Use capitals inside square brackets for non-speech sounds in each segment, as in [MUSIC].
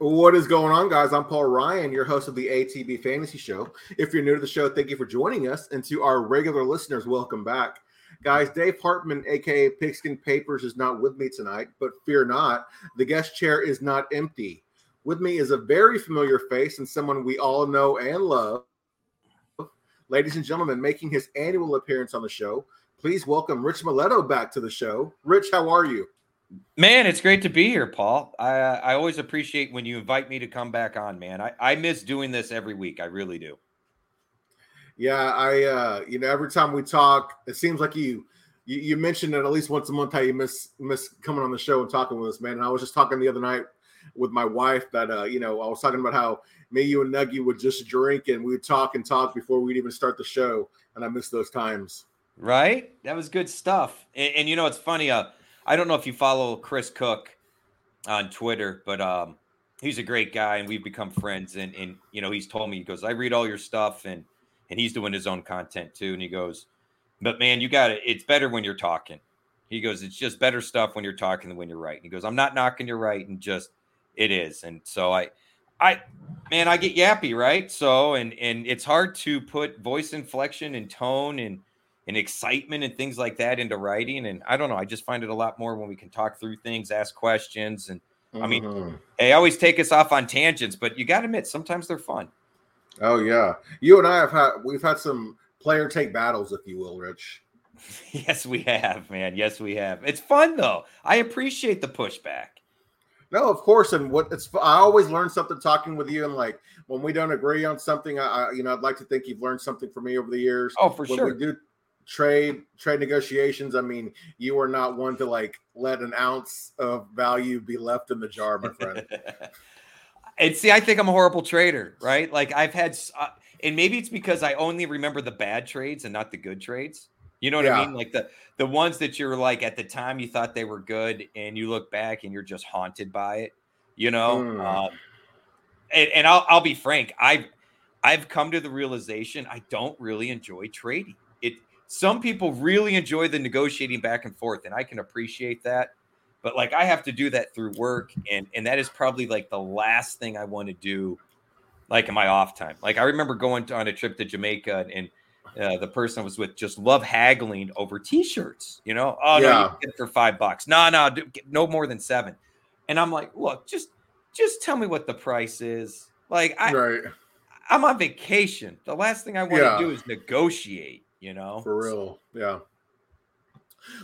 What is going on, guys? I'm Paul Ryan, your host of the ATB Fantasy Show. If you're new to the show, thank you for joining us. And to our regular listeners, welcome back. Guys, Dave Hartman, aka Pigskin Papers, is not with me tonight, but fear not, the guest chair is not empty. With me is a very familiar face and someone we all know and love. Ladies and gentlemen, making his annual appearance on the show, please welcome Rich Maletto back to the show. Rich, how are you? Man, it's great to be here, Paul. I I always appreciate when you invite me to come back on, man. I, I miss doing this every week. I really do. Yeah, I uh you know every time we talk, it seems like you you, you mentioned it at least once a month how you miss miss coming on the show and talking with us, man. And I was just talking the other night with my wife that uh you know I was talking about how me, you, and Nuggy would just drink and we would talk and talk before we'd even start the show, and I miss those times. Right? That was good stuff. And, and you know, it's funny. Uh, I don't know if you follow Chris Cook on Twitter, but um, he's a great guy, and we've become friends. And and you know, he's told me he goes, I read all your stuff, and and he's doing his own content too. And he goes, but man, you got it. It's better when you're talking. He goes, it's just better stuff when you're talking than when you're right. he goes, I'm not knocking you right, and just it is. And so I, I, man, I get yappy, right? So and and it's hard to put voice inflection and tone and and excitement and things like that into writing. And I don't know, I just find it a lot more when we can talk through things, ask questions. And mm-hmm. I mean, mm-hmm. they always take us off on tangents, but you got to admit, sometimes they're fun. Oh, yeah. You and I have had, we've had some player take battles, if you will, Rich. [LAUGHS] yes, we have, man. Yes, we have. It's fun, though. I appreciate the pushback. No, of course, and what it's I always learn something talking with you, and like when we don't agree on something, I, I you know I'd like to think you've learned something from me over the years. Oh, for when sure. We do trade trade negotiations i mean you are not one to like let an ounce of value be left in the jar my friend. [LAUGHS] And see i think i'm a horrible trader right? Like i've had uh, and maybe it's because i only remember the bad trades and not the good trades. You know what yeah. i mean? Like the the ones that you're like at the time you thought they were good and you look back and you're just haunted by it you know? Mm. um, and, and I'll, I'll be frank i've i've come to the realization i don't really enjoy trading some people really enjoy the negotiating back and forth, and I can appreciate that. But like I have to do that through work, and and that is probably like the last thing I want to do, like in my off time. Like I remember going to, on a trip to Jamaica, and uh, the person I was with just love haggling over T-shirts. You know, oh yeah. no, get it for five bucks. No, no, no more than seven. And I'm like, look, just just tell me what the price is. Like I, right. I'm on vacation. The last thing I want yeah. to do is negotiate you know for real yeah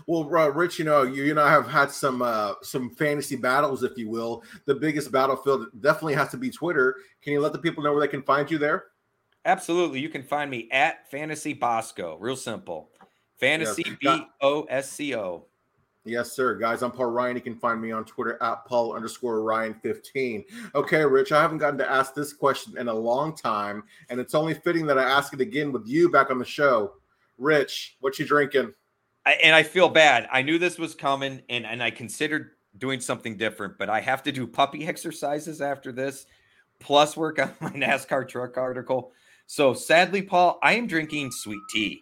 well uh, rich you know you, you know have had some uh some fantasy battles if you will the biggest battlefield definitely has to be twitter can you let the people know where they can find you there absolutely you can find me at fantasy bosco real simple fantasy yes. b-o-s-c-o Yes, sir. Guys, I'm Paul Ryan. You can find me on Twitter at Paul underscore Ryan 15. Okay, Rich, I haven't gotten to ask this question in a long time, and it's only fitting that I ask it again with you back on the show. Rich, what you drinking? I, and I feel bad. I knew this was coming, and and I considered doing something different, but I have to do puppy [LAUGHS] exercises after this, plus work on [LAUGHS] my NASCAR truck article. So sadly, Paul, I am drinking sweet tea.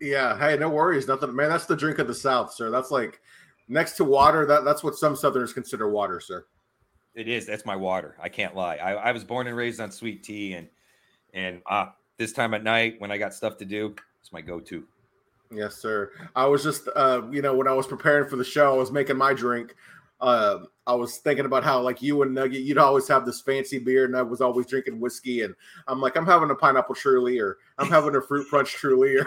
Yeah. Hey, no worries. Nothing, man. That's the drink of the South, sir. That's like next to water. That that's what some Southerners consider water, sir. It is. That's my water. I can't lie. I, I was born and raised on sweet tea, and and uh, this time at night when I got stuff to do, it's my go-to. Yes, sir. I was just, uh, you know, when I was preparing for the show, I was making my drink. Uh, I was thinking about how, like you and Nugget, you'd always have this fancy beer, and I was always drinking whiskey. And I'm like, I'm having a pineapple truly, or I'm having a fruit punch truly, or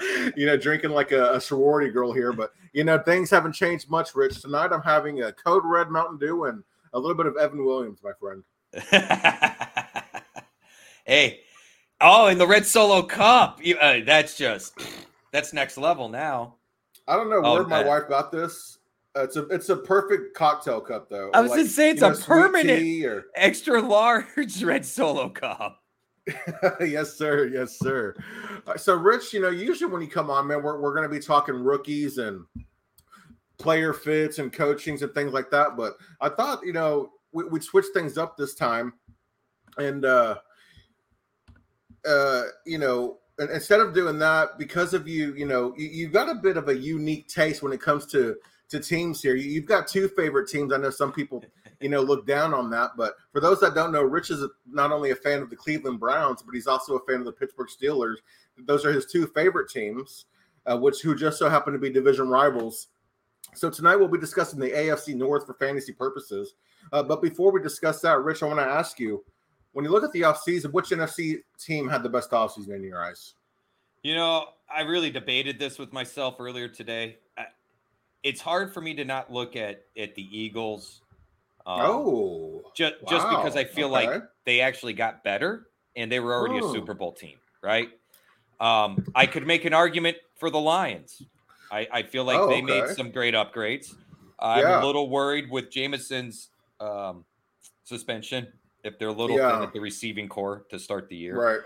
[LAUGHS] you know, drinking like a, a, sorority girl here. But you know, things haven't changed much, Rich. Tonight, I'm having a Code Red Mountain Dew and a little bit of Evan Williams, my friend. [LAUGHS] hey, Oh, in the Red Solo Cup. Uh, that's just that's next level now. I don't know oh, where my wife got this. Uh, it's a it's a perfect cocktail cup though. I was like, gonna say it's a know, permanent or... extra large [LAUGHS] Red Solo Cup. [LAUGHS] yes, sir. Yes, sir. Uh, so, Rich, you know, usually when you come on, man, we're, we're going to be talking rookies and player fits and coachings and things like that. But I thought, you know, we, would switch things up this time. And uh, uh, you know, instead of doing that, because of you, you know, you, have got a bit of a unique taste when it comes to to teams here. You, have got two favorite teams. I know some people you know, look down on that. But for those that don't know, Rich is not only a fan of the Cleveland Browns, but he's also a fan of the Pittsburgh Steelers. Those are his two favorite teams, uh, which who just so happen to be division rivals. So tonight we'll be discussing the AFC North for fantasy purposes. Uh, but before we discuss that, Rich, I want to ask you when you look at the offseason, which NFC team had the best offseason in your eyes? You know, I really debated this with myself earlier today. I, it's hard for me to not look at at the Eagles. Um, oh, just wow. just because I feel okay. like they actually got better and they were already oh. a Super Bowl team, right? Um, I could make an argument for the Lions. I, I feel like oh, they okay. made some great upgrades. I'm yeah. a little worried with Jameson's um, suspension if they're a little yeah. thin at the receiving core to start the year. Right.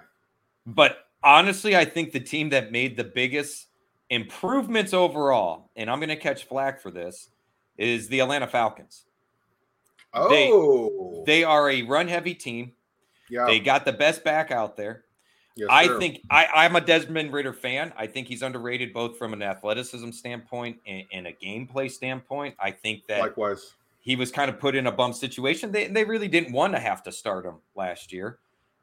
But honestly, I think the team that made the biggest improvements overall, and I'm going to catch flack for this, is the Atlanta Falcons. Oh, they, they are a run heavy team. Yeah. They got the best back out there. Yes, I sir. think I, I'm a Desmond Ridder fan. I think he's underrated both from an athleticism standpoint and, and a gameplay standpoint. I think that likewise he was kind of put in a bum situation. They, they really didn't want to have to start him last year.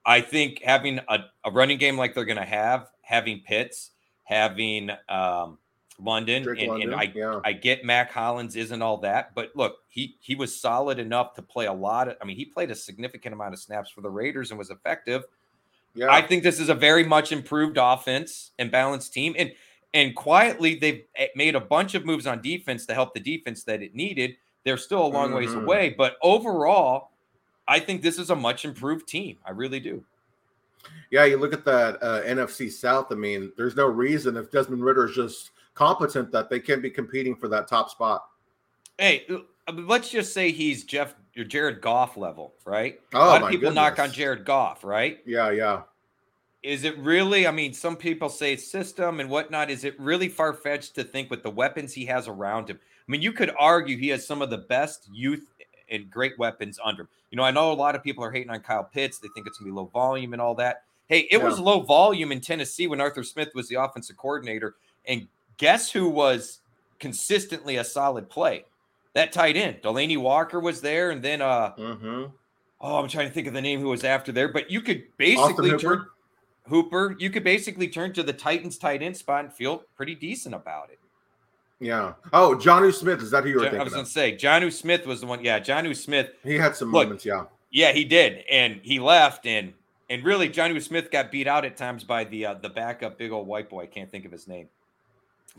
I think having a, a running game like they're going to have, having Pitts, having um, London, and, London, and, I yeah. I get Mack Hollins isn't all that, but look, he he was solid enough to play a lot of. I mean, he played a significant amount of snaps for the Raiders and was effective. Yeah. I think this is a very much improved offense and balanced team, and and quietly they've eh, made a bunch of moves on defense to help the defense that it needed. They're still a long mm-hmm. ways away, but overall, I think this is a much improved team. I really do. Yeah, you look at that uh, NFC South. I mean, there's no reason if Desmond Ridder is just competent that they can't be competing for that top spot. Hey, uh, let's just say he's Jeff your Jared Goff level, right? Oh, a lot of people goodness. knock on Jared Goff, right? Yeah, yeah. Is it really? I mean, some people say system and whatnot. Is it really far fetched to think with the weapons he has around him? I mean, you could argue he has some of the best youth and great weapons under him. You know, I know a lot of people are hating on Kyle Pitts. They think it's going to be low volume and all that. Hey, it yeah. was low volume in Tennessee when Arthur Smith was the offensive coordinator. And guess who was consistently a solid play? That tight end. Delanie Walker was there. And then, uh, mm-hmm. oh, I'm trying to think of the name who was after there. But you could basically turn Hooper, you could basically turn to the Titans tight end spot and feel pretty decent about it. Yeah. Oh, Jonnu Smith. Is that who you were John, thinking? I was going to say Jonnu Smith was the one. Yeah, Jonnu Smith. He had some look, moments. Yeah. Yeah, he did, and he left, and and really, Jonnu Smith got beat out at times by the uh, the backup big old white boy. I can't think of his name.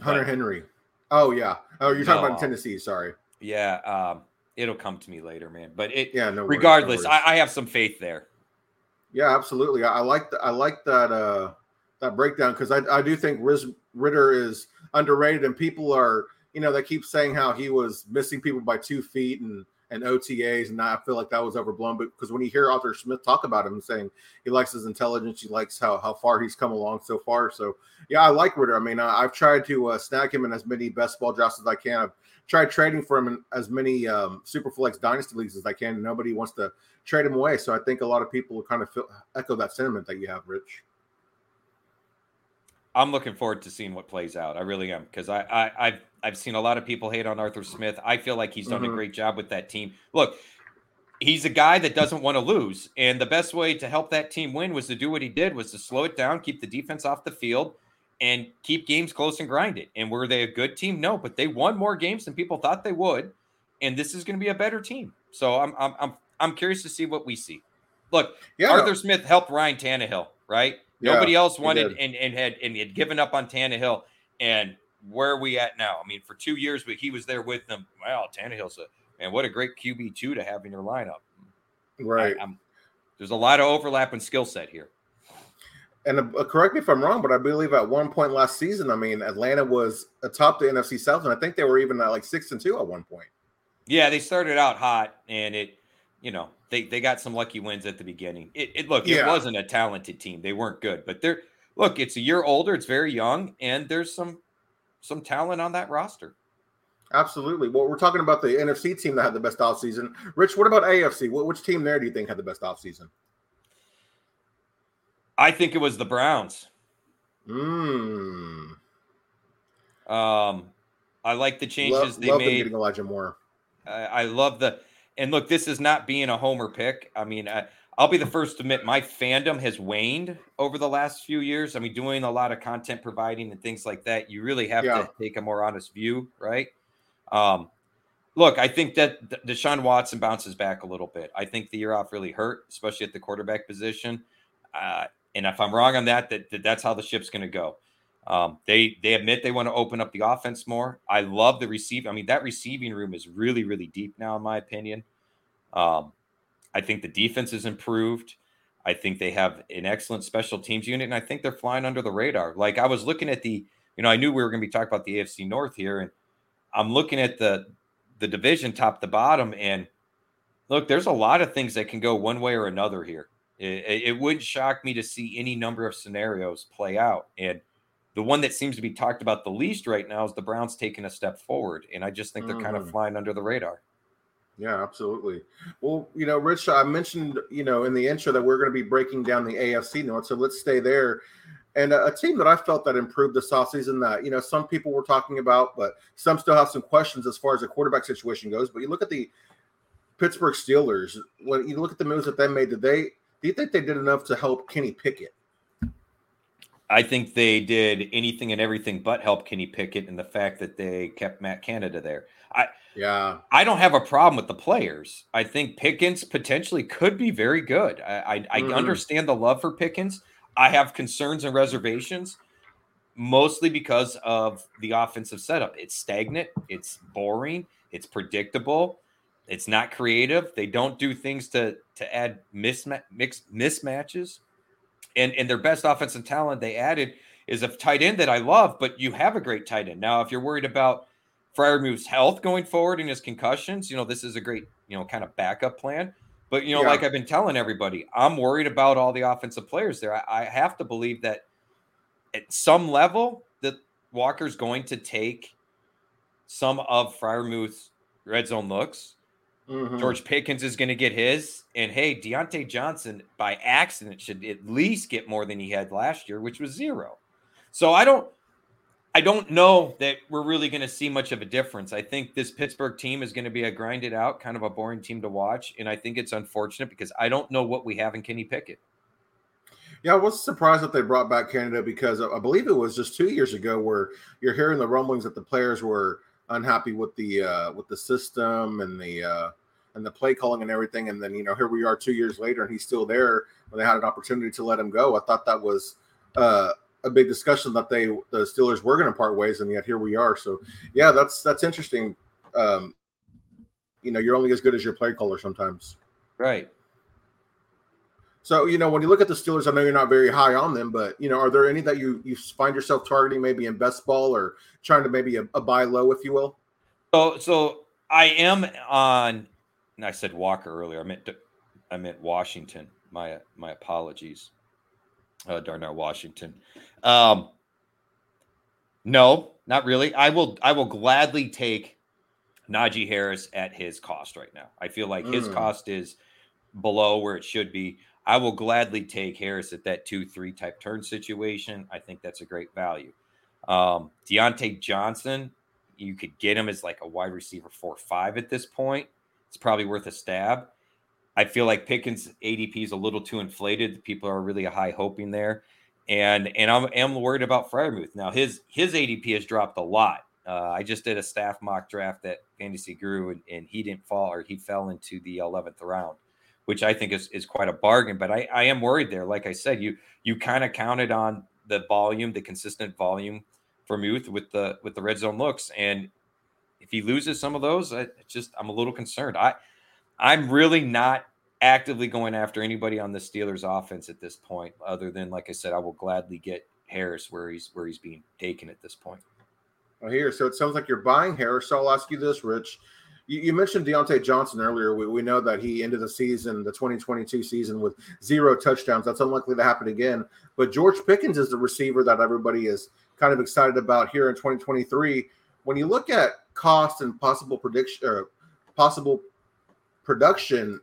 Hunter but, Henry. Oh yeah. Oh, you're talking no, about Tennessee. Sorry. Yeah. Um, it'll come to me later, man. But it. Yeah. No. Worries, regardless, no I, I, have some faith there. Yeah, absolutely. I, like I like that uh that breakdown because I I do think Riz Ridder is underrated, and people are you know they keep saying how he was missing people by two feet and and OTAs, and I feel like that was overblown. But because when you hear Arthur Smith talk about him, saying he likes his intelligence, he likes how how far he's come along so far. So yeah, I like Ridder. I mean, I, have tried to uh, snag him in as many best ball drafts as I can. I've tried trading for him in as many um, Superflex dynasty leagues as I can. Nobody wants to trade him away. So I think a lot of people kind of feel, echo that sentiment that you have, Rich. I'm looking forward to seeing what plays out. I really am because I, I have I've seen a lot of people hate on Arthur Smith. I feel like he's done mm-hmm. a great job with that team. Look, he's a guy that doesn't want to lose, and the best way to help that team win was to do what he did was to slow it down, keep the defense off the field, and keep games close and grind it. And were they a good team? No, but they won more games than people thought they would, and this is going to be a better team. So I'm I'm I'm I'm curious to see what we see. Look, yeah. Arthur Smith helped Ryan Tannehill, right? Nobody else wanted and, and had and had given up on Tannehill. And where are we at now? I mean, for two years, but he was there with them. Wow, Tannehill's a man. What a great QB two to have in your lineup. Right. I, there's a lot of overlap and skill set here. And uh, correct me if I'm wrong, but I believe at one point last season, I mean, Atlanta was atop the NFC South, and I think they were even at like six and two at one point. Yeah, they started out hot, and it, you know, they they got some lucky wins at the beginning. It, it look, yeah. it wasn't a talented team; they weren't good, but they're look. It's a year older. It's very young, and there's some some talent on that roster. Absolutely. Well, we're talking about the NFC team that had the best offseason. Rich, what about AFC? What, which team there do you think had the best offseason? I think it was the Browns. Hmm. Um, I like the changes love, they love made. Getting Elijah Moore. I, I love the and look, this is not being a homer pick. I mean, I, I'll be the first to admit my fandom has waned over the last few years. I mean, doing a lot of content providing and things like that, you really have yeah. to take a more honest view, right? Um, look, I think that Deshaun Watson bounces back a little bit. I think the year off really hurt, especially at the quarterback position. Uh, and if I'm wrong on that, that, that that's how the ship's going to go. Um, they they admit they want to open up the offense more. I love the receive. I mean, that receiving room is really really deep now, in my opinion. Um, I think the defense is improved. I think they have an excellent special teams unit, and I think they're flying under the radar. Like I was looking at the, you know, I knew we were going to be talking about the AFC North here, and I'm looking at the the division top to bottom, and look, there's a lot of things that can go one way or another here. It, it wouldn't shock me to see any number of scenarios play out, and the one that seems to be talked about the least right now is the Browns taking a step forward, and I just think they're mm. kind of mm. flying under the radar. Yeah, absolutely. Well, you know, Rich, I mentioned, you know, in the intro that we're going to be breaking down the AFC note, so let's stay there. And a, a team that I felt that improved this offseason that, you know, some people were talking about, but some still have some questions as far as the quarterback situation goes. But you look at the Pittsburgh Steelers, when you look at the moves that they made, did they do you think they did enough to help Kenny Pickett? I think they did anything and everything but help Kenny Pickett and the fact that they kept Matt Canada there. I yeah, I don't have a problem with the players. I think Pickens potentially could be very good. I I, I mm. understand the love for Pickens. I have concerns and reservations, mostly because of the offensive setup. It's stagnant. It's boring. It's predictable. It's not creative. They don't do things to to add misma- mix mismatches and and their best offensive talent they added is a tight end that I love, but you have a great tight end. Now, if you're worried about Freiermuth's health going forward and his concussions, you know, this is a great, you know, kind of backup plan. But, you know, yeah. like I've been telling everybody, I'm worried about all the offensive players there. I, I have to believe that at some level that Walker's going to take some of Freiermuth's red zone looks Mm-hmm. George Pickens is going to get his. And hey, Diontae Johnson by accident should at least get more than he had last year, which was zero. So I don't I don't know that we're really going to see much of a difference. I think this Pittsburgh team is going to be a grinded out, kind of a boring team to watch. And I think it's unfortunate because I don't know what we have in Kenny Pickett. Yeah, I was surprised that they brought back Canada because I believe it was just two years ago where you're hearing the rumblings that the players were unhappy with the uh, with the system and the uh, and the play calling and everything. And then you know here we are two years later and he's still there when they had an opportunity to let him go. I thought that was uh, a big discussion that they the Steelers were going to part ways, and yet here we are. So yeah, that's that's interesting. Um, you know, you're only as good as your play caller sometimes. Right. So you know, when you look at the Steelers, I know you're not very high on them, but you know, are there any that you you find yourself targeting, maybe in best ball or trying to maybe a, a buy low, if you will? So, so I am on. I said Walker earlier. I meant I meant Washington. My my apologies, uh, Darnell Washington. Um, no, not really. I will I will gladly take Najee Harris at his cost right now. I feel like his mm. cost is below where it should be. I will gladly take Harris at that two three type turn situation. I think that's a great value. Um, Diontae Johnson, you could get him as like a wide receiver four five at this point. It's probably worth a stab. I feel like Pickens ADP is a little too inflated. The people are really high hoping there, and and I'm am worried about Freiermuth now. His his ADP has dropped a lot. Uh, I just did a staff mock draft that Fantasy Guru, and, and he didn't fall or he fell into the 11th round which I think is, is quite a bargain. But I, I am worried there. Like I said, you you kind of counted on the volume, the consistent volume from youth with the with the red zone looks, and if he loses some of those, I just I'm a little concerned. I I'm really not actively going after anybody on the Steelers offense at this point, other than like I said, I will gladly get Harris where he's where he's being taken at this point. Well, here, so it sounds like you're buying Harris. So I'll ask you this, Rich. You, you mentioned Diontae Johnson earlier. We, we know that he ended the season, the 2022 season, with zero touchdowns. That's unlikely to happen again. But George Pickens is the receiver that everybody is kind of excited about here in 2023. When you look at cost and possible prediction or possible production,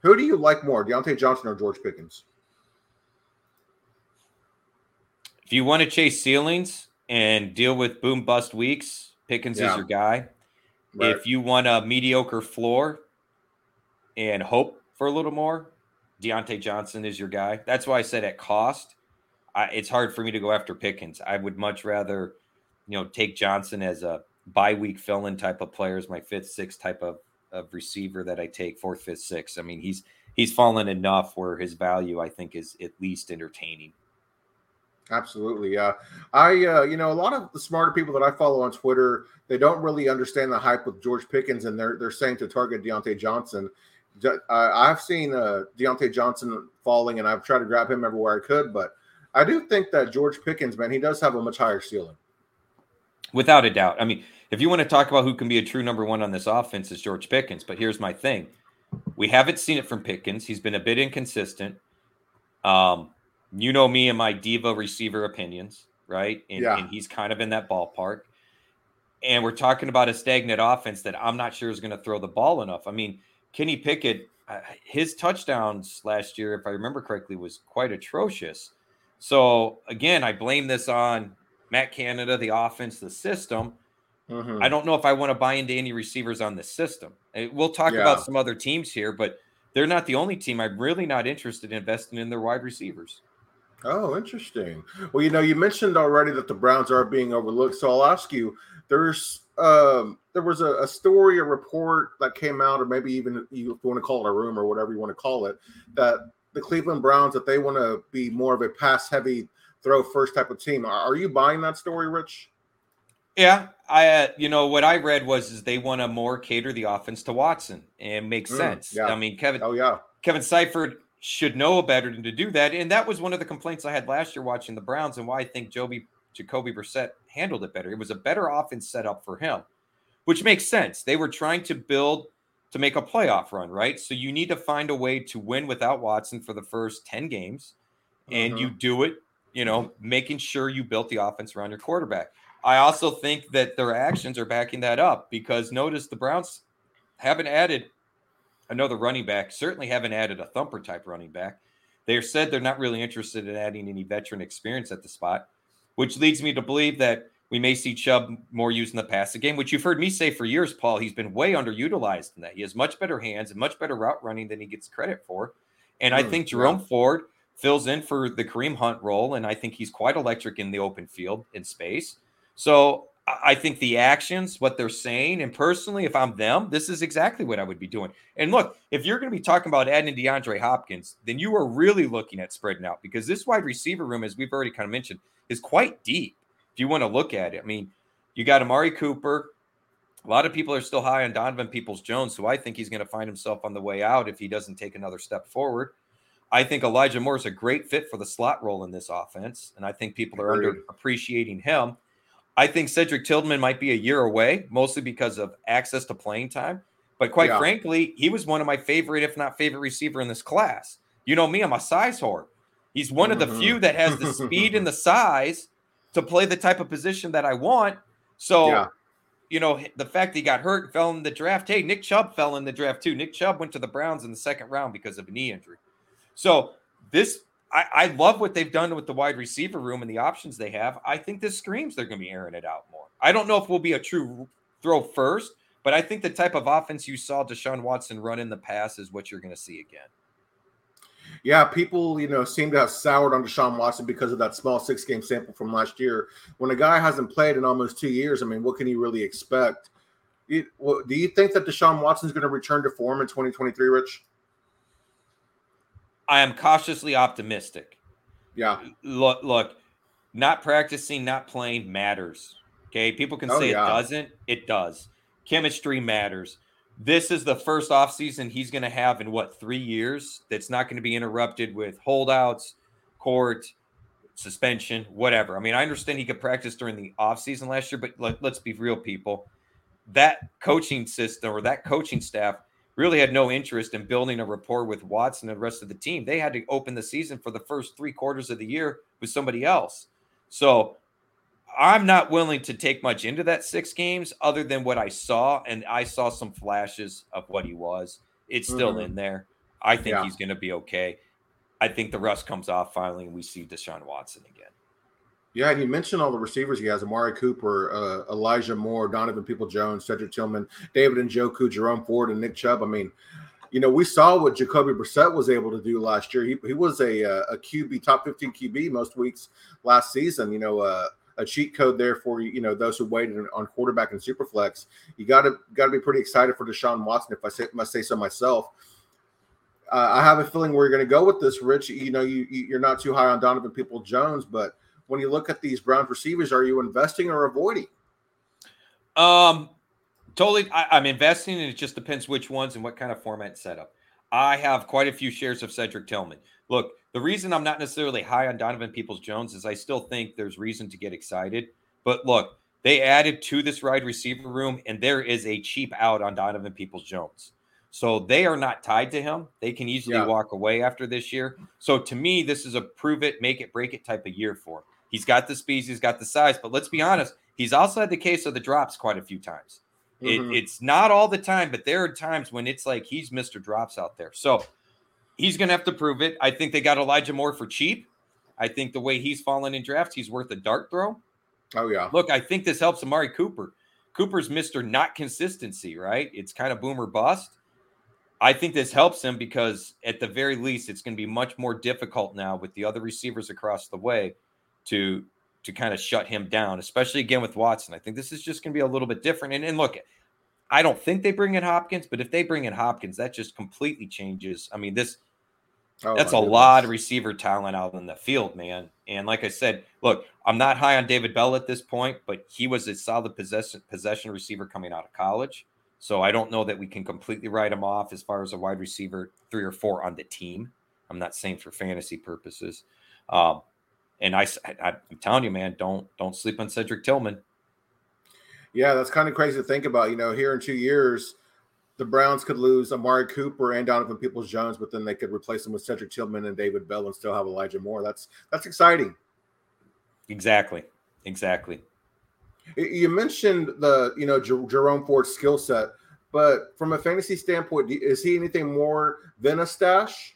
who do you like more, Diontae Johnson or George Pickens? If you want to chase ceilings and deal with boom bust weeks, Pickens yeah. is your guy. If you want a mediocre floor, and hope for a little more, Diontae Johnson is your guy. That's why I said at cost, I, it's hard for me to go after Pickens. I would much rather, you know, take Johnson as a bye week fill in type of player, as my fifth, sixth type of, of receiver that I take fourth, fifth, sixth. I mean, he's he's fallen enough where his value I think is at least entertaining. Absolutely, yeah. I, uh, you know, a lot of the smarter people that I follow on Twitter, they don't really understand the hype with George Pickens, and they're they're saying to target Diontae Johnson. I've seen uh, Diontae Johnson falling, and I've tried to grab him everywhere I could, but I do think that George Pickens, man, he does have a much higher ceiling. Without a doubt. I mean, if you want to talk about who can be a true number one on this offense, is George Pickens. But here's my thing: we haven't seen it from Pickens. He's been a bit inconsistent. Um, you know me and my diva receiver opinions, right? And, yeah. and he's kind of in that ballpark. And we're talking about a stagnant offense that I'm not sure is going to throw the ball enough. I mean, Kenny Pickett, uh, his touchdowns last year, if I remember correctly, was quite atrocious. So again, I blame this on Matt Canada, the offense, the system. Mm-hmm. I don't know if I want to buy into any receivers on the system. Uh, we'll talk yeah. about some other teams here, but they're not the only team. I'm really not interested in investing in their wide receivers. Oh, interesting. Well, you know, you mentioned already that the Browns are being overlooked, so I'll ask you. There's um, there was a, a, story, a report that came out, or maybe even you, want to call it a room or whatever you want to call it, that the Cleveland Browns that they want to be more of a pass heavy, throw first type of team. Are, are you buying that story, Rich? Yeah, I uh, you know what I read was is they want to more cater the offense to Watson and makes mm, sense. Yeah. I mean, Kevin. Oh yeah. Kevin Stefanski should know a better than to do that, and that was one of the complaints I had last year watching the Browns, and why I think Joby Jacoby Brissett handled it better. It was a better offense set up for him, which makes sense. They were trying to build to make a playoff run, right? So you need to find a way to win without Watson for the first 10 games. And you mm-hmm. do it, you know, making sure you built the offense around your quarterback. I also think that their actions are backing that up because notice the Browns haven't added another running back, certainly haven't added a thumper type running back. They said they're not really interested in adding any veteran experience at the spot, which leads me to believe that we may see Chubb more used in the passing game, which you've heard me say for years, Paul. He's been way underutilized in that. He has much better hands and much better route running than he gets credit for. And mm, I think Jerome yeah. Ford fills in for the Kareem Hunt role, and I think he's quite electric in the open field in space. So I think the actions, what they're saying, and personally, if I'm them, this is exactly what I would be doing. And look, if you're going to be talking about adding DeAndre Hopkins, then you are really looking at spreading out because this wide receiver room, as we've already kind of mentioned, is quite deep. If you want to look at it, I mean, you got Amari Cooper. A lot of people are still high on Donovan Peoples Jones, so I think he's going to find himself on the way out if he doesn't take another step forward. I think Elijah Moore is a great fit for the slot role in this offense, and I think people are under appreciating him. I think Cedric Tillman might be a year away, mostly because of access to playing time. But quite yeah. frankly, he was one of my favorite, if not favorite, receiver in this class. You know me, I'm a size whore. He's one mm-hmm. of the few that has the speed and the [LAUGHS] size to play the type of position that I want. So, yeah. you know, the fact that he got hurt, fell in the draft. Hey, Nick Chubb fell in the draft too. Nick Chubb went to the Browns in the second round because of a knee injury. So this I, I love what they've done with the wide receiver room and the options they have. I think this screams they're going to be airing it out more. I don't know if we'll be a true throw first, but I think the type of offense you saw Deshaun Watson run in the past is what you're going to see again. Yeah, people, you know, seem to have soured on Deshaun Watson because of that small six game sample from last year. When a guy hasn't played in almost two years, I mean, what can he really expect? It, well, do you think that Deshaun Watson is going to return to form in 2023, Rich? I am cautiously optimistic. Yeah. Look, look, not practicing, not playing matters. Okay. People can oh, say yeah. it doesn't. It does. Chemistry matters. This is the first offseason he's going to have in what, three years that's not going to be interrupted with holdouts, court, suspension, whatever. I mean, I understand he could practice during the offseason last year, but let, let's be real, people. That coaching system or that coaching staff really had no interest in building a rapport with Watson and the rest of the team. They had to open the season for the first three quarters of the year with somebody else. So I'm not willing to take much into that six games other than what I saw. And I saw some flashes of what he was. It's still mm-hmm. in there. I think yeah. he's going to be okay. I think the rust comes off finally and we see Deshaun Watson again. Yeah, and you mentioned all the receivers he has: Amari Cooper, uh, Elijah Moore, Donovan People Jones, Cedric Tillman, David and Njoku, Jerome Ford, and Nick Chubb. I mean, you know, we saw what Jacoby Brissett was able to do last year. He, he was a, uh, a QB, top 15 QB most weeks last season. You know, uh, a cheat code there for you know those who waited on quarterback and superflex. You got to got to be pretty excited for Deshaun Watson, if I say, must say so myself. Uh, I have a feeling you're going to go with this, Rich. You know, you you're not too high on Donovan People Jones, but when you look at these Browns receivers, are you investing or avoiding? Um, totally. I, am investing, and it just depends which ones and what kind of format setup. I have quite a few shares of Cedric Tillman. Look, the reason I'm not necessarily high on Donovan Peoples Jones is I still think there's reason to get excited. But look, they added to this wide receiver room, and there is a cheap out on Donovan Peoples Jones. So they are not tied to him. They can easily yeah. walk away after this year. So to me, this is a prove it, make it, break it type of year for him. He's got the speed, he's got the size, but let's be honest, he's also had the case of the drops quite a few times. Mm-hmm. It, it's not all the time, but there are times when it's like he's Mr. Drops out there. So he's going to have to prove it. I think they got Elijah Moore for cheap. I think the way he's fallen in drafts, he's worth a dart throw. Oh, yeah. Look, I think this helps Amari Cooper. Cooper's Mr. Not Consistency, right? It's kind of boomer bust. I think this helps him because at the very least, it's going to be much more difficult now with the other receivers across the way to to kind of shut him down, especially again with Watson. I think this is just going to be a little bit different. And, and look, I don't think they bring in Hopkins, but if they bring in Hopkins, that just completely changes. I mean, this oh, that's a goodness. lot of receiver talent out in the field, man. And like I said, look, I'm not high on David Bell at this point, but he was a solid possession possession receiver coming out of college. So I don't know that we can completely write him off as far as a wide receiver three or four on the team. I'm not saying for fantasy purposes. Um, and I, I, I'm telling you, man, don't don't sleep on Cedric Tillman. Yeah, that's kind of crazy to think about. You know, here in two years, the Browns could lose Amari Cooper and Donovan Peoples Jones, but then they could replace them with Cedric Tillman and David Bell and still have Elijah Moore. That's that's exciting. Exactly. Exactly. You mentioned the you know Jer- Jerome Ford's skill set, but from a fantasy standpoint, is he anything more than a stash?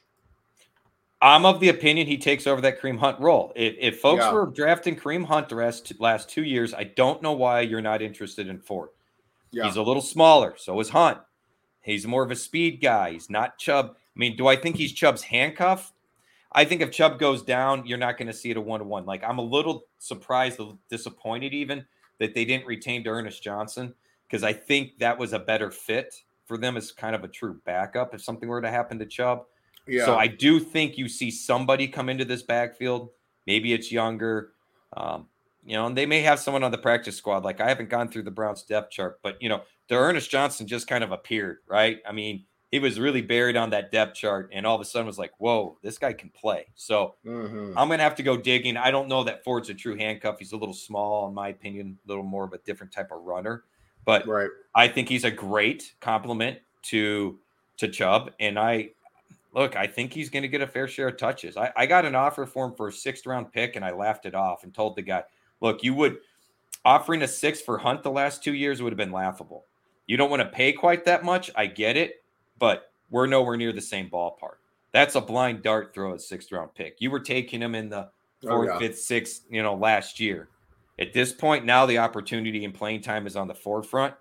I'm of the opinion he takes over that Kareem Hunt role. If, if folks yeah. were drafting Kareem Hunt the rest, last two years, I don't know why you're not interested in Ford. Yeah. He's a little smaller, so is Hunt. He's more of a speed guy. He's not Chubb. I mean, do I think he's Chubb's handcuff? I think if Chubb goes down, you're not going to see it a one to one. Like I'm a little surprised, disappointed even that they didn't retain Ernest Johnson because I think that was a better fit for them as kind of a true backup if something were to happen to Chubb. Yeah. So I do think you see somebody come into this backfield. Maybe it's younger. Um, you know, and they may have someone on the practice squad. Like I haven't gone through the Browns depth chart, but you know, the Ernest Johnson just kind of appeared, right? I mean, he was really buried on that depth chart, and all of a sudden was like, "Whoa, this guy can play." So mm-hmm. I'm gonna have to go digging. I don't know that Ford's a true handcuff. He's a little small, in my opinion, a little more of a different type of runner. But right. I think he's a great compliment to to Chubb, and I look, I think he's going to get a fair share of touches. I, I got an offer for him for a sixth round pick, and I laughed it off and told the guy, look, you would offering a six for Hunt the last two years would have been laughable. You don't want to pay quite that much. I get it, but we're nowhere near the same ballpark. That's a blind dart throw at sixth round pick. You were taking him in the oh, fourth, oh, yeah. fifth, sixth, you know, last year. At this point, now the opportunity and playing time is on the forefront.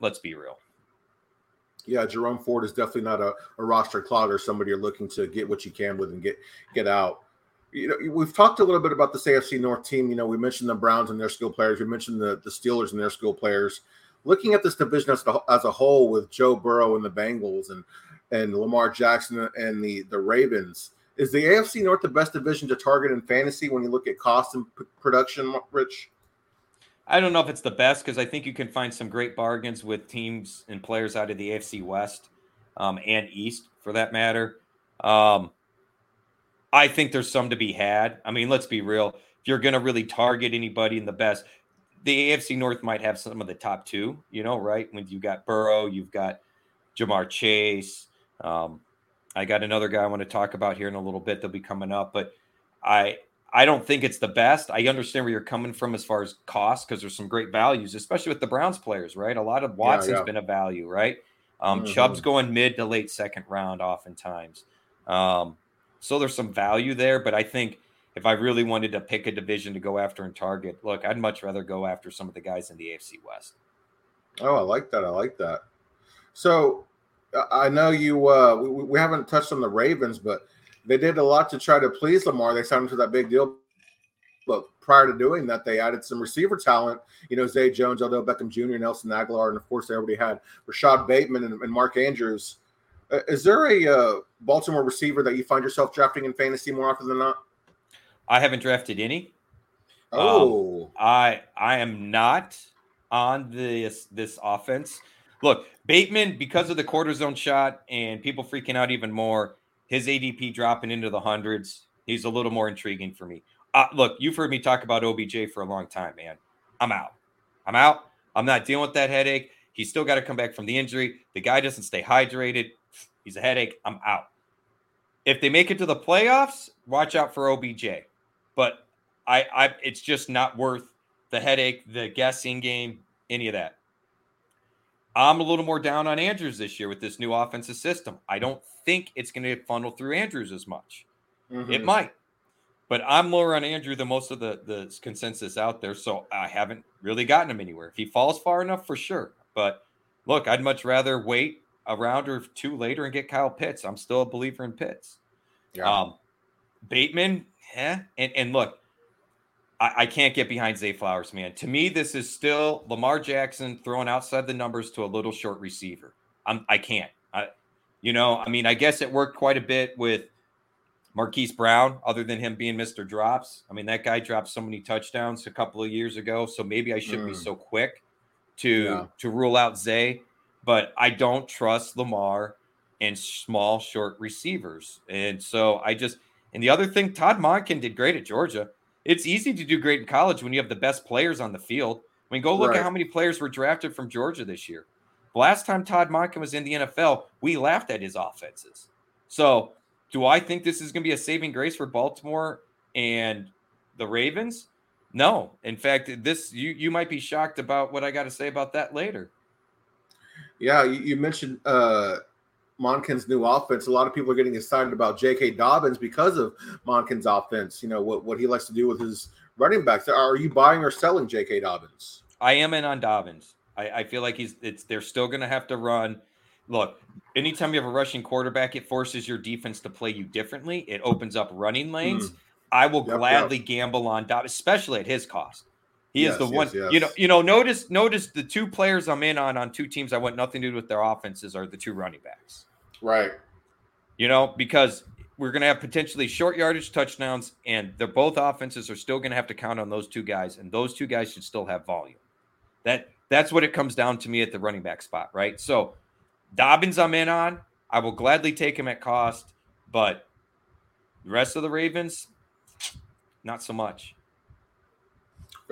Let's be real yeah, Jerome Ford is definitely not a, a roster clogger, somebody you're looking to get what you can with and get get out. You know, we've talked a little bit about this AFC North team. You know, we mentioned the Browns and their skill players. We mentioned the, the Steelers and their skill players. Looking at this division as, as a whole with Joe Burrow and the Bengals and and Lamar Jackson and the the Ravens, is the AFC North the best division to target in fantasy when you look at cost and p- production, Rich? I don't know if it's the best because I think you can find some great bargains with teams and players out of the AFC West um, and East for that matter. Um, I think there's some to be had. I mean, let's be real. If you're going to really target anybody in the best, the AFC North might have some of the top two, you know, right? When you've got Burrow, you've got Ja'Marr Chase. Um, I got another guy I want to talk about here in a little bit. They'll be coming up, but I I don't think it's the best. I understand where you're coming from as far as cost because there's some great values, especially with the Browns players, right? A lot of Watson's yeah, yeah. been a value, right? Um, mm-hmm. Chubb's going mid to late second round, oftentimes. Um, so there's some value there, but I think if I really wanted to pick a division to go after and target, look, I'd much rather go after some of the guys in the AFC West. Oh, I like that. I like that. So I know you. Uh, we, we haven't touched on the Ravens, but they did a lot to try to please Lamar. They signed him to that big deal, but prior to doing that, they added some receiver talent. You know, Zay Jones, Odell Beckham Jr., Nelson Agholor, and of course, they already had Rashod Bateman and, and Mark Andrews. Uh, is there a uh, Baltimore receiver that you find yourself drafting in fantasy more often than not? I haven't drafted any. Oh, um, I I am not on this this offense. Look, Bateman, because of the cortisone shot and people freaking out even more, his ADP dropping into the hundreds. He's a little more intriguing for me. Uh, look, you've heard me talk about OBJ for a long time, man. I'm out. I'm out. I'm not dealing with that headache. He's still got to come back from the injury. The guy doesn't stay hydrated. He's a headache. I'm out. If they make it to the playoffs, watch out for OBJ. But I, I, it's just not worth the headache, the guessing game, any of that. I'm a little more down on Andrews this year with this new offensive system. I don't think it's going to funnel through Andrews as much. Mm-hmm. It might, but I'm lower on Andrew than most of the the consensus out there. So I haven't really gotten him anywhere. If he falls far enough, for sure. But look, I'd much rather wait a round or two later and get Kyle Pitts. I'm still a believer in Pitts. Yeah. Um, Bateman, yeah, and and look, I, I, can't get behind Zay Flowers, man. To me, this is still Lamar Jackson throwing outside the numbers to a little short receiver. I'm I can't. I, you know, I mean, I guess it worked quite a bit with Marquise Brown, other than him being Mr. Drops. I mean, that guy dropped so many touchdowns a couple of years ago. So maybe I shouldn't mm. be so quick to yeah. to rule out Zay. But I don't trust Lamar and small short receivers. And so I just and the other thing, Todd Monken did great at Georgia. It's easy to do great in college when you have the best players on the field. I mean, go look right. at how many players were drafted from Georgia this year. Last time Todd Monken was in the NFL, we laughed at his offenses. So, do I think this is going to be a saving grace for Baltimore and the Ravens? No. In fact, this you you might be shocked about what I got to say about that later. Yeah, you, you mentioned uh Monken's new offense. A lot of people are getting excited about J.K. Dobbins because of Monken's offense. You know what what he likes to do with his running backs. Are you buying or selling J.K. Dobbins? I am in on Dobbins. I, I feel like he's it's they're still going to have to run. Look, anytime you have a rushing quarterback, it forces your defense to play you differently. It opens up running lanes. Mm. I will yep, gladly yep. gamble on Dobbins, especially at his cost. He yes, is the one. Yes, yes. You know, you know. Notice, notice the two players I'm in on on two teams. I want nothing to do with their offenses are the two running backs. Right. You know, because we're going to have potentially short yardage touchdowns, and they're both offenses are still going to have to count on those two guys, and those two guys should still have volume. That that's what it comes down to me at the running back spot, right? So Dobbins, I'm in on. I will gladly take him at cost, but the rest of the Ravens, not so much.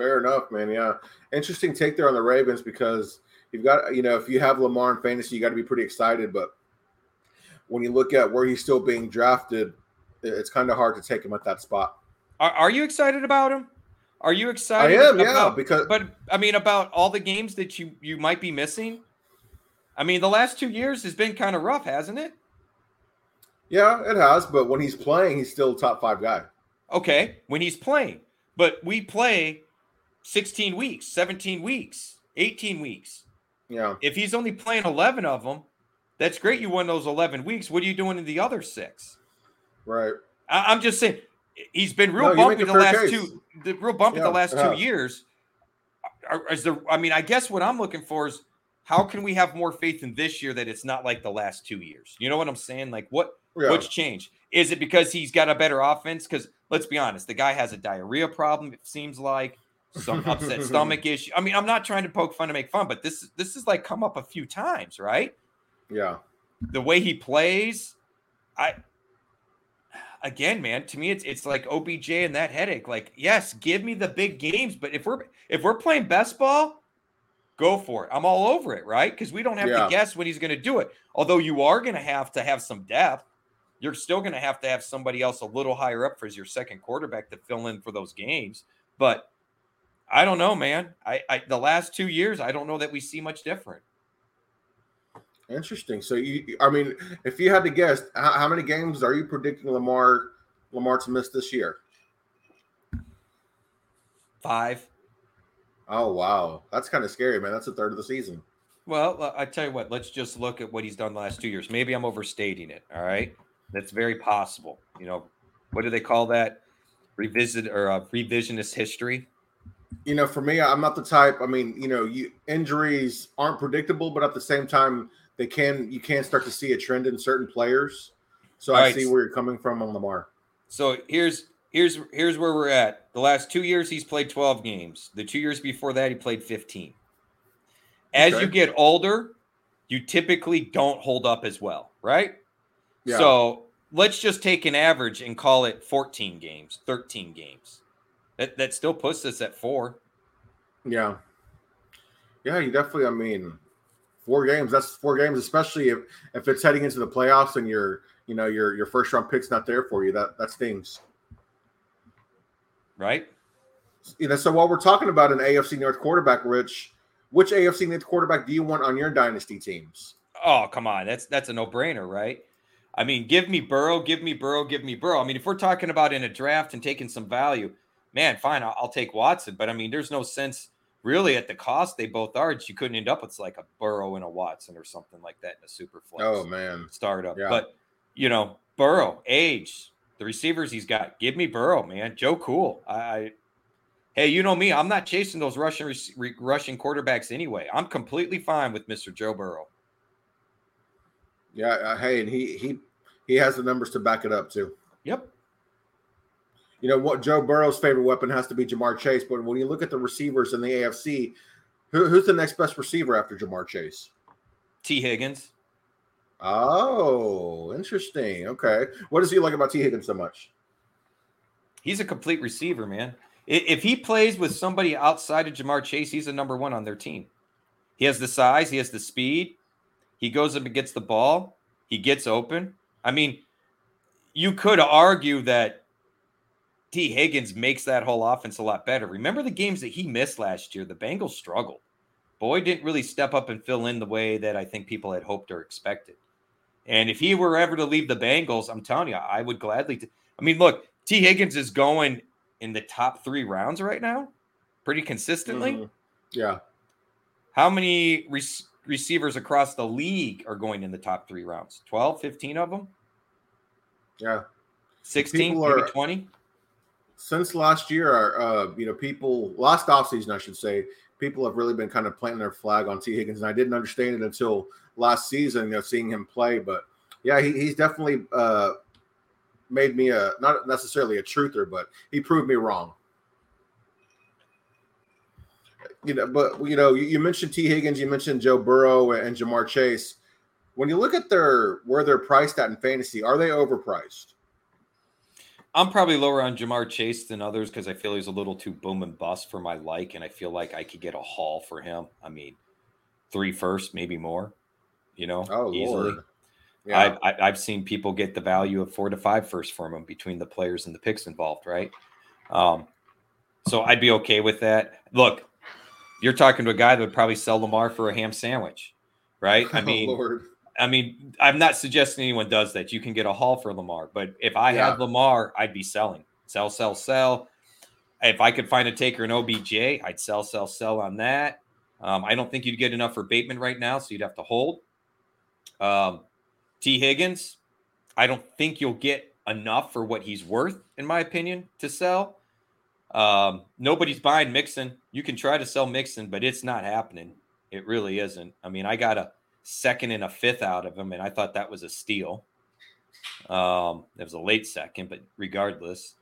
Fair enough, man. Yeah. Interesting take there on the Ravens because you've got, you know, if you have Lamar in fantasy, you got to be pretty excited. But when you look at where he's still being drafted, it's kind of hard to take him at that spot. Are, are you excited about him? Are you excited? I am, about, yeah. Because, but I mean, about all the games that you you might be missing. I mean, the last two years has been kind of rough, hasn't it? Yeah, it has. But when he's playing, he's still top five guy. Okay, when he's playing, but we play 16 weeks, 17 weeks, 18 weeks. Yeah. If he's only playing 11 of them, that's great. You won those 11 weeks. What are you doing in the other six? Right. I, am just saying he's been real no, bumpy the last case. two, the real bumpy yeah, the last two years. Is there, I mean, I guess what I'm looking for is how can we have more faith in this year that it's not like the last two years? You know what I'm saying? Like what yeah. what's changed? Is it because he's got a better offense? Because let's be honest, the guy has a diarrhea problem. It seems like some [LAUGHS] upset stomach issue. I mean, I'm not trying to poke fun to make fun, but this this is like come up a few times, right? Yeah. The way he plays, I again, man, to me it's it's like OBJ and that headache. Like, yes, give me the big games, but if we're if we're playing best ball, go for it. I'm all over it, right? Because we don't have yeah. to guess when he's going to do it. Although you are going to have to have some depth. You're still going to have to have somebody else a little higher up for your second quarterback to fill in for those games. But I don't know, man. I, I the last two years, I don't know that we see much different. Interesting. So you, I mean, if you had to guess, how, how many games are you predicting Lamar Lamar to miss this year? Five. Oh wow, that's kind of scary, man. That's a third of the season. Well, I tell you what, let's just look at what he's done the last two years. Maybe I'm overstating it. All right. That's very possible. You know, what do they call that? Revisit or uh, revisionist history. You know, for me, I'm not the type. I mean, you know, you injuries aren't predictable, but at the same time, they can you can start to see a trend in certain players. So All I right. see where you're coming from on Lamar. So here's here's here's where we're at. The last two years he's played 12 games. The two years before that he played 15. As okay. you get older, you typically don't hold up as well, right? Yeah. So let's just take an average and call it 14 games, 13 games. That that still puts us at four. Yeah. Yeah, you definitely, I mean, four games, that's four games, especially if if it's heading into the playoffs and your you know your your first round pick's not there for you. That that stings. Right. You know, so while we're talking about an AFC North quarterback, Rich, which AFC North quarterback do you want on your dynasty teams? Oh, come on. That's that's a no-brainer, right? I mean, give me Burrow, give me Burrow, give me Burrow. I mean, if we're talking about in a draft and taking some value, man, fine, I'll, I'll take Watson. But I mean, there's no sense really at the cost they both are. You couldn't end up with like a Burrow and a Watson or something like that in a super flex. Oh man, startup. Yeah. But you know, Burrow, age, the receivers he's got. Give me Burrow, man. Joe Cool. I Hey, you know me. I'm not chasing those Russian re- rushing quarterbacks anyway. I'm completely fine with Mr. Joe Burrow. Yeah, uh, hey, and he he he has the numbers to back it up too. Yep. You know what? Joe Burrow's favorite weapon has to be Ja'Marr Chase, but when you look at the receivers in the AFC, who, who's the next best receiver after Ja'Marr Chase? Tee Higgins. Oh, interesting. Okay, what does he like about Tee Higgins so much? He's a complete receiver, man. If he plays with somebody outside of Ja'Marr Chase, he's a number one on their team. He has the size, he has the speed. He goes up and gets the ball. He gets open. I mean, you could argue that Tee Higgins makes that whole offense a lot better. Remember the games that he missed last year? The Bengals struggled. Boyd didn't really step up and fill in the way that I think people had hoped or expected. And if he were ever to leave the Bengals, I'm telling you, I would gladly. T- I mean, look, Tee Higgins is going in the top three rounds right now, pretty consistently. Mm-hmm. Yeah. How many re- receivers across the league are going in the top three rounds? 12, 15 of them? Yeah. 16, maybe 20? Since last year, uh, you know, people, last offseason, I should say, people have really been kind of planting their flag on Tee Higgins. And I didn't understand it until last season, you know, seeing him play. But yeah, he, he's definitely uh, made me a not necessarily a truther, but he proved me wrong. You know, but you know, you, you mentioned Tee Higgins, you mentioned Joe Burrow and Ja'Marr Chase. When you look at their where they're priced at in fantasy, are they overpriced? I'm probably lower on Ja'Marr Chase than others because I feel he's a little too boom and bust for my like, and I feel like I could get a haul for him. I mean, three first, maybe more. You know, oh easily. Lord. Yeah. I've, I've seen people get the value of four to five first for him between the players and the picks involved, right? Um, so I'd be okay with that. Look, you're talking to a guy that would probably sell Lamar for a ham sandwich, right? I [LAUGHS] oh, mean, oh, I mean, I'm not suggesting anyone does that. You can get a haul for Lamar, but if I yeah. had Lamar, I'd be selling, sell, sell, sell. If I could find a taker in OBJ, I'd sell, sell, sell on that. Um, I don't think you'd get enough for Bateman right now, so you'd have to hold. Um, Tee Higgins, I don't think you'll get enough for what he's worth, in my opinion, to sell. Um, nobody's buying Mixon. You can try to sell Mixon, but it's not happening. It really isn't. I mean, I got a second and a fifth out of him, and I thought that was a steal. Um, it was a late second, but regardless,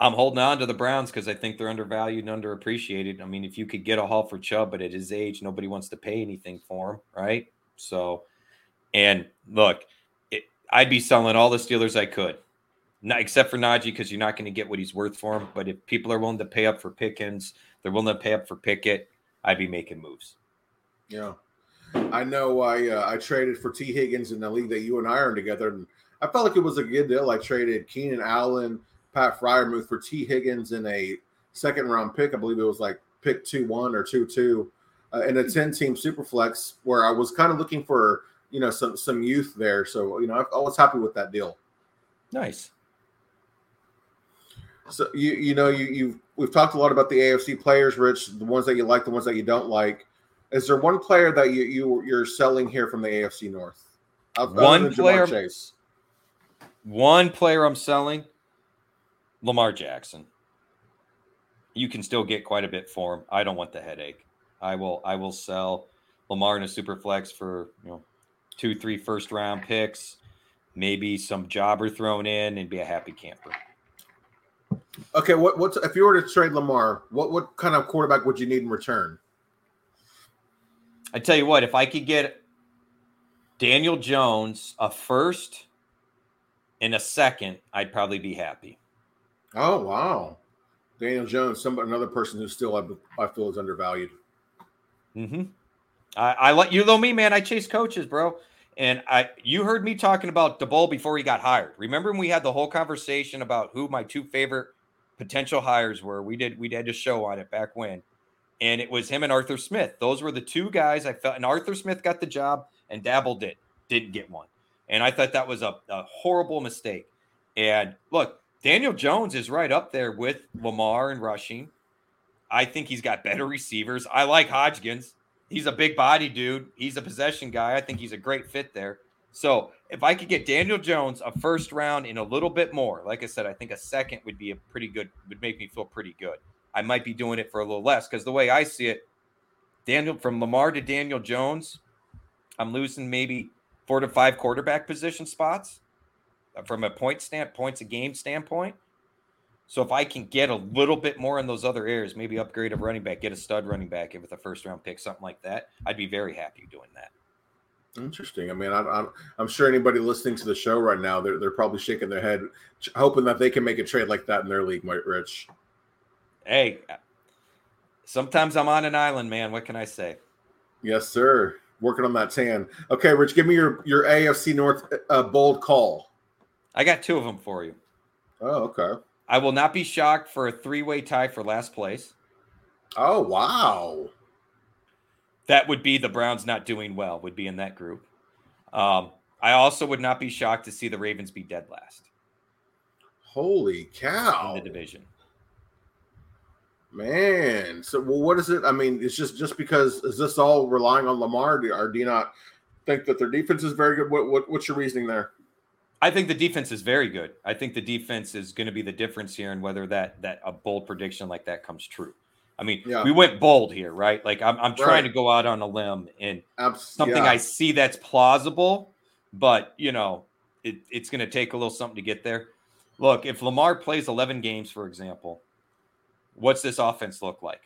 I'm holding on to the Browns because I think they're undervalued and underappreciated. I mean, if you could get a haul for Chubb, but at his age, nobody wants to pay anything for him, right? So and look, it, I'd be selling all the Steelers I could, not except for Najee because you're not going to get what he's worth for him. But if people are willing to pay up for Pickens, they're willing to pay up for Pickett. I'd be making moves. Yeah, I know. I uh, I traded for Tee Higgins in the league that you and I are in together, and I felt like it was a good deal. I traded Keenan Allen, Pat Freiermuth for Tee Higgins in a second round pick. I believe it was like pick two one or two two uh, in a ten team super flex where I was kind of looking for you know some some youth there. So you know I, I was happy with that deal. Nice. So you you know you you we've talked a lot about the AFC players, Rich, the ones that you like, the ones that you don't like. Is there one player that you, you you're selling here from the AFC North? One player. Chase. One player I'm selling. Lamar Jackson. You can still get quite a bit for him. I don't want the headache. I will. I will sell Lamar in a super flex for you know two, three first round picks, maybe some jobber thrown in, and be a happy camper. Okay, what what's if you were to trade Lamar, what what kind of quarterback would you need in return? I tell you what, if I could get Daniel Jones a first and a second, I'd probably be happy. Oh wow, Daniel Jones, some another person who still I, I feel is undervalued. Hmm. I, I let you know me, man. I chase coaches, bro. And I, you heard me talking about Daboll before he got hired. Remember when we had the whole conversation about who my two favorite potential hires were? We did, we did a show on it back when, and it was him and Arthur Smith. Those were the two guys I felt. And Arthur Smith got the job, and Daboll did didn't get one. And I thought that was a, a horrible mistake. And look, Daniel Jones is right up there with Lamar and rushing. I think he's got better receivers. I like Hodgins he's a big body dude. He's a possession guy. I think he's a great fit there. So if I could get Daniel Jones a first round in a little bit more, like I said, I think a second would be a pretty good, would make me feel pretty good. I might be doing it for a little less because the way I see it, Daniel from Lamar to Daniel Jones, I'm losing maybe four to five quarterback position spots uh, from a point stand points a game standpoint. So if I can get a little bit more in those other areas, maybe upgrade a running back, get a stud running back with a first round pick, something like that, I'd be very happy doing that. Interesting. I mean, I'm, I'm, I'm sure anybody listening to the show right now, they're, they're probably shaking their head, hoping that they can make a trade like that in their league, Rich. Hey, sometimes I'm on an island, man. What can I say? Yes, sir. Working on that tan. Okay, Rich, give me your your AFC North uh, bold call. I got two of them for you. Oh, okay. I will not be shocked for a three way tie for last place. Oh, wow. That would be the Browns not doing well, would be in that group. Um, I also would not be shocked to see the Ravens be dead last. Holy cow. In the division. Man. So, well, what is it? I mean, it's just just because is this all relying on Lamar, or do you not think that their defense is very good? What, what what's your reasoning there? I think the defense is very good. I think the defense is going to be the difference here, and whether that that a bold prediction like that comes true. I mean, yeah. we went bold here, right? Like I'm, I'm trying right. to go out on a limb and Abs- something yeah. I see that's plausible, but you know, it, it's going to take a little something to get there. Look, if Lamar plays 11 games, for example, what's this offense look like?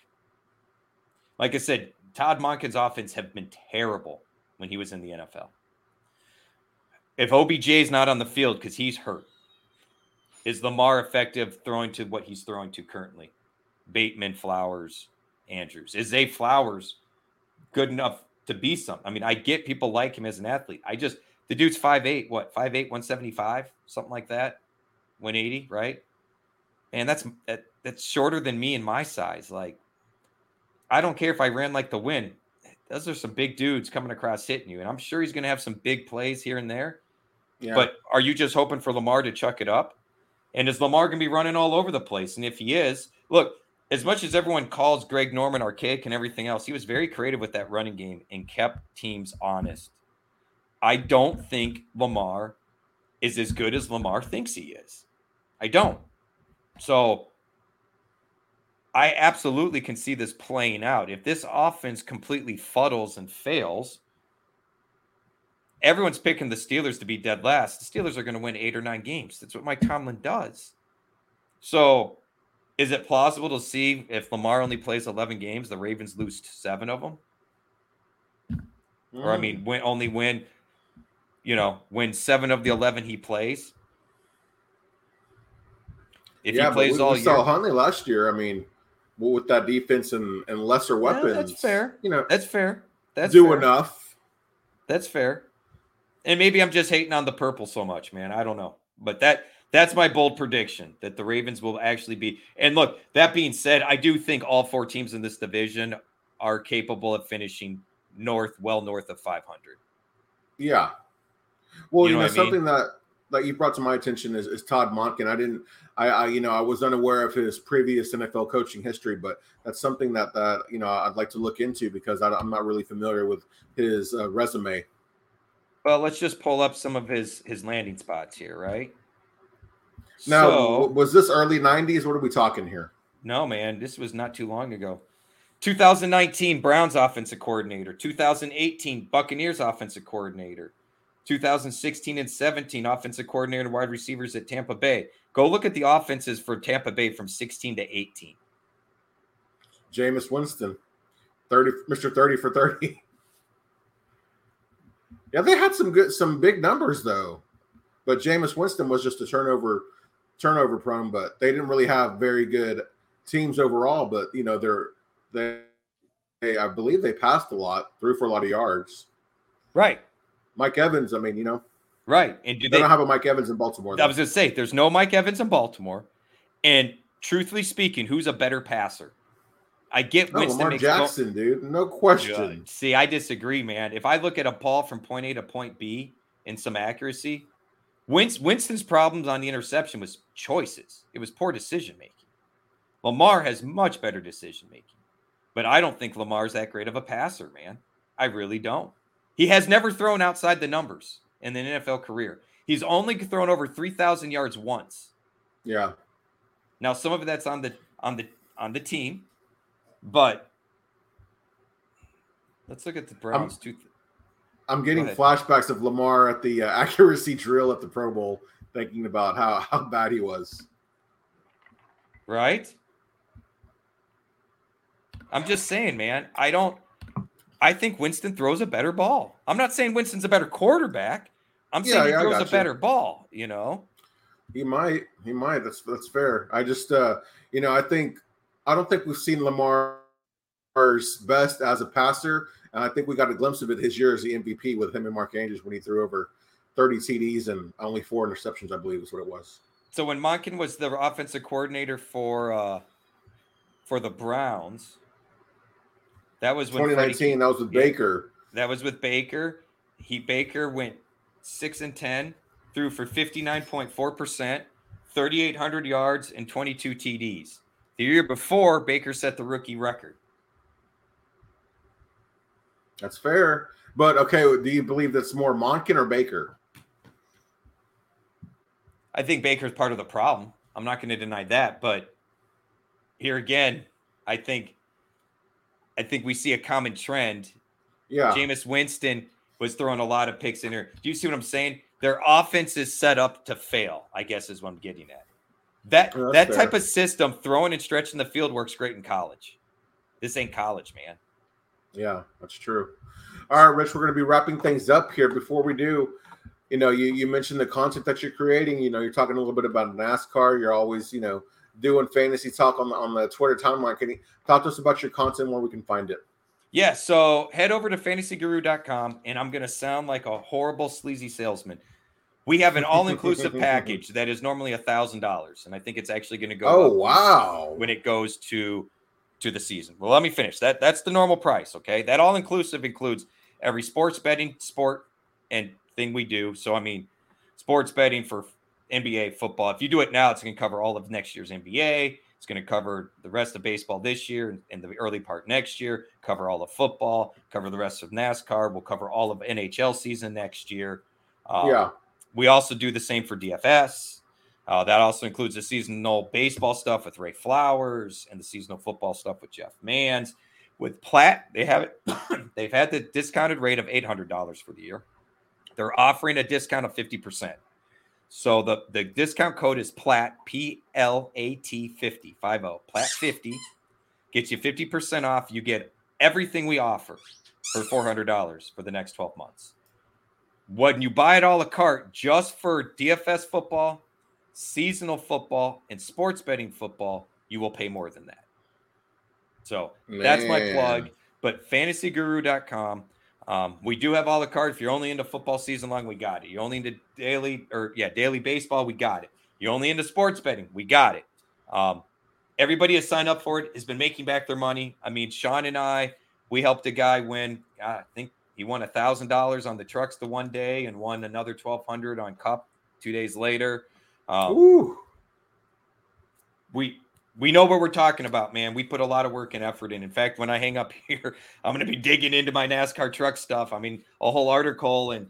Like I said, Todd Monken's offense have been terrible when he was in the NFL. If OBJ is not on the field because he's hurt, is Lamar effective throwing to what he's throwing to currently? Bateman, Flowers, Andrews. Is Zay Flowers good enough to be something? I mean, I get people like him as an athlete. I just the dude's 5'8, what, 5'8, 175, something like that. 180, right? And that's that, that's shorter than me and my size. Like, I don't care if I ran like the wind. Those are some big dudes coming across hitting you. And I'm sure he's going to have some big plays here and there. Yeah. But are you just hoping for Lamar to chuck it up? And is Lamar going to be running all over the place? And if he is, look, as much as everyone calls Greg Roman archaic and everything else, he was very creative with that running game and kept teams honest. I don't think Lamar is as good as Lamar thinks he is. I don't. So I absolutely can see this playing out. If this offense completely fuddles and fails, everyone's picking the Steelers to be dead last. The Steelers are going to win eight or nine games. That's what Mike Tomlin does. So, is it plausible to see if Lamar only plays 11 games, the Ravens lose seven of them? Mm. Or, I mean, win, only win, you know, win seven of the 11 he plays? If yeah, he plays we, all we year. saw Huntley last year. I mean, with that defense and, and lesser weapons. Yeah, that's fair. You know, that's fair. That's do fair. enough. That's fair. And maybe I'm just hating on the purple so much, man. I don't know. But that that's my bold prediction that the Ravens will actually be. And look, that being said, I do think all four teams in this division are capable of finishing north, well north of 500. Yeah. Well, you know, you know something mean? that that you brought to my attention is, is Todd Monken. I didn't, I, I, you know, I was unaware of his previous NFL coaching history, but that's something that that you know I'd like to look into because I, am not really familiar with his uh, resume. Well, let's just pull up some of his his landing spots here, right? Now, so, was this early '90s? What are we talking here? No, man, this was not too long ago. 2019 Browns offensive coordinator, 2018 Buccaneers offensive coordinator, 2016 and 17 offensive coordinator and wide receivers at Tampa Bay. Go look at the offenses for Tampa Bay from 16 to 18. Jameis Winston, 30 Mr. 30 for 30. [LAUGHS] yeah, they had some good some big numbers though. But Jameis Winston was just a turnover turnover prone, but they didn't really have very good teams overall, but you know, they're they, they I believe they passed a lot, threw for a lot of yards. Right. Mike Evans, I mean, you know. Right. And do they, they don't have a Mike Evans in Baltimore. Though. I was to say, there's no Mike Evans in Baltimore. And truthfully speaking, who's a better passer? I get no, Winston Lamar Jackson, go- dude. No question. See, I disagree, man. If I look at a ball from point A to point B in some accuracy, Winston's problems on the interception was choices. It was poor decision making. Lamar has much better decision making. But I don't think Lamar's that great of a passer, man. I really don't. He has never thrown outside the numbers in an NFL career. He's only thrown over 3,000 yards once. Yeah. Now some of that's on the on the on the team, but let's look at the Browns. I'm, two, I'm getting flashbacks of Lamar at the uh, [LAUGHS] accuracy drill at the Pro Bowl, thinking about how how bad he was. Right. I'm just saying, man. I don't. I think Winston throws a better ball. I'm not saying Winston's a better quarterback. I'm saying yeah, he throws a you. better ball, you know. He might. He might. That's that's fair. I just uh, you know, I think I don't think we've seen Lamar's best as a passer. And I think we got a glimpse of it his year as the MVP with him and Mark Andrews when he threw over 30 TDs and only four interceptions, I believe is what it was. So when Monken was the offensive coordinator for uh for the Browns, that was when 2019. Freddie, that was with Baker. That was with Baker. He Baker went six and ten, threw for 59.4 percent, 3,800 yards and 22 TDs. The year before, Baker set the rookie record. That's fair. But okay, do you believe that's more Monken or Baker? I think Baker's part of the problem. I'm not going to deny that, but here again, I think I think we see a common trend. Yeah. Jameis Winston was throwing a lot of picks in here. Do you see what I'm saying? Their offense is set up to fail, I guess is what I'm getting at. That that fair. type of system, throwing and stretching the field works great in college. This ain't college, man. Yeah, that's true. All right, Rich, we're going to be wrapping things up here. Before we do, you know, you, you mentioned the content that you're creating. You know, you're talking a little bit about NASCAR. You're always, you know, doing fantasy talk on the on the Twitter timeline. Can you talk to us about your content where we can find it? Yeah, so head over to fantasyguru.com and I'm going to sound like a horrible sleazy salesman. We have an [LAUGHS] all-inclusive package that is normally a thousand dollars, and I think it's actually going to go. Oh wow! When it goes to to the season. Well, let me finish. That that's the normal price. Okay, that all-inclusive includes every sports betting, sport, and thing we do. So I mean, sports betting for NBA football. If you do it now, it's going to cover all of next year's NBA. It's going to cover the rest of baseball this year and the early part next year, cover all of football, cover the rest of NASCAR. We'll cover all of NHL season next year. Um, yeah. We also do the same for DFS. Uh, that also includes the seasonal baseball stuff with Ray Flowers and the seasonal football stuff with Jeff Mans. With Platt, they have it. [CLEARS THROAT] they've had the discounted rate of eight hundred dollars for the year. They're offering a discount of fifty percent. So the, the discount code is PLAT, P L A T 50, 50, PLAT 50. Gets you 50% off. You get everything we offer for $400 for the next 12 months. When you buy it all a cart just for DFS football, seasonal football, and sports betting football, you will pay more than that. So Man. that's my plug. But fantasyguru.com um, we do have all the cards. If you're only into football season long, we got it. You're only into daily or yeah, daily baseball, we got it. You're only into sports betting, we got it. Um, everybody has signed up for it, has been making back their money. I mean, Sean and I, we helped a guy win. I think he won a thousand dollars on the trucks the one day and won another twelve hundred on Cup two days later. Um, we we know what we're talking about, man. We put a lot of work and effort in. In fact, when I hang up [LAUGHS] here, I'm going to be digging into my NASCAR truck stuff. I mean, a whole article and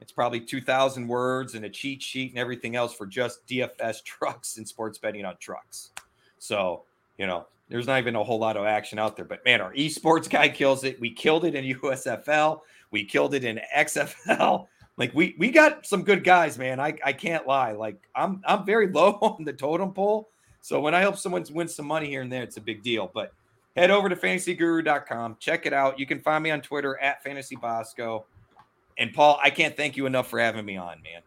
it's probably 2,000 words and a cheat sheet and everything else for just DFS [LAUGHS] trucks and sports betting on trucks. So, you know, there's not even a whole lot of action out there. But man, our esports guy kills it. We killed it in [LAUGHS] USFL. We killed it in XFL. Like we we got some good guys, man. I, I can't lie. Like I'm I'm very low on the totem pole. So when I help someone win some money here and there, it's a big deal. But head over to fantasyguru.com, check it out. You can find me on Twitter at fantasybosco. And Paul, I can't thank you enough for having me on, man.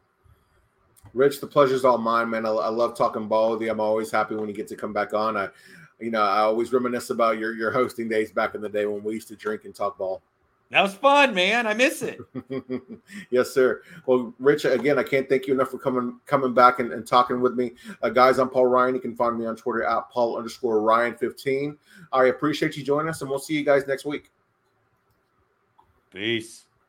Rich, the pleasure's all mine, man. I, I love talking ball with you. I'm always happy when you get to come back on. I, you know, I always reminisce about your your hosting days back in the day when we used to drink and talk ball. That was fun, man. I miss it. [LAUGHS] yes, sir. Well, Rich, again, I can't thank you enough for coming coming back and, and talking with me. Uh, guys, I'm Paul Ryan. You can find me on Twitter at Paul underscore Ryan 15. I appreciate you joining us, and we'll see you guys next week. Peace.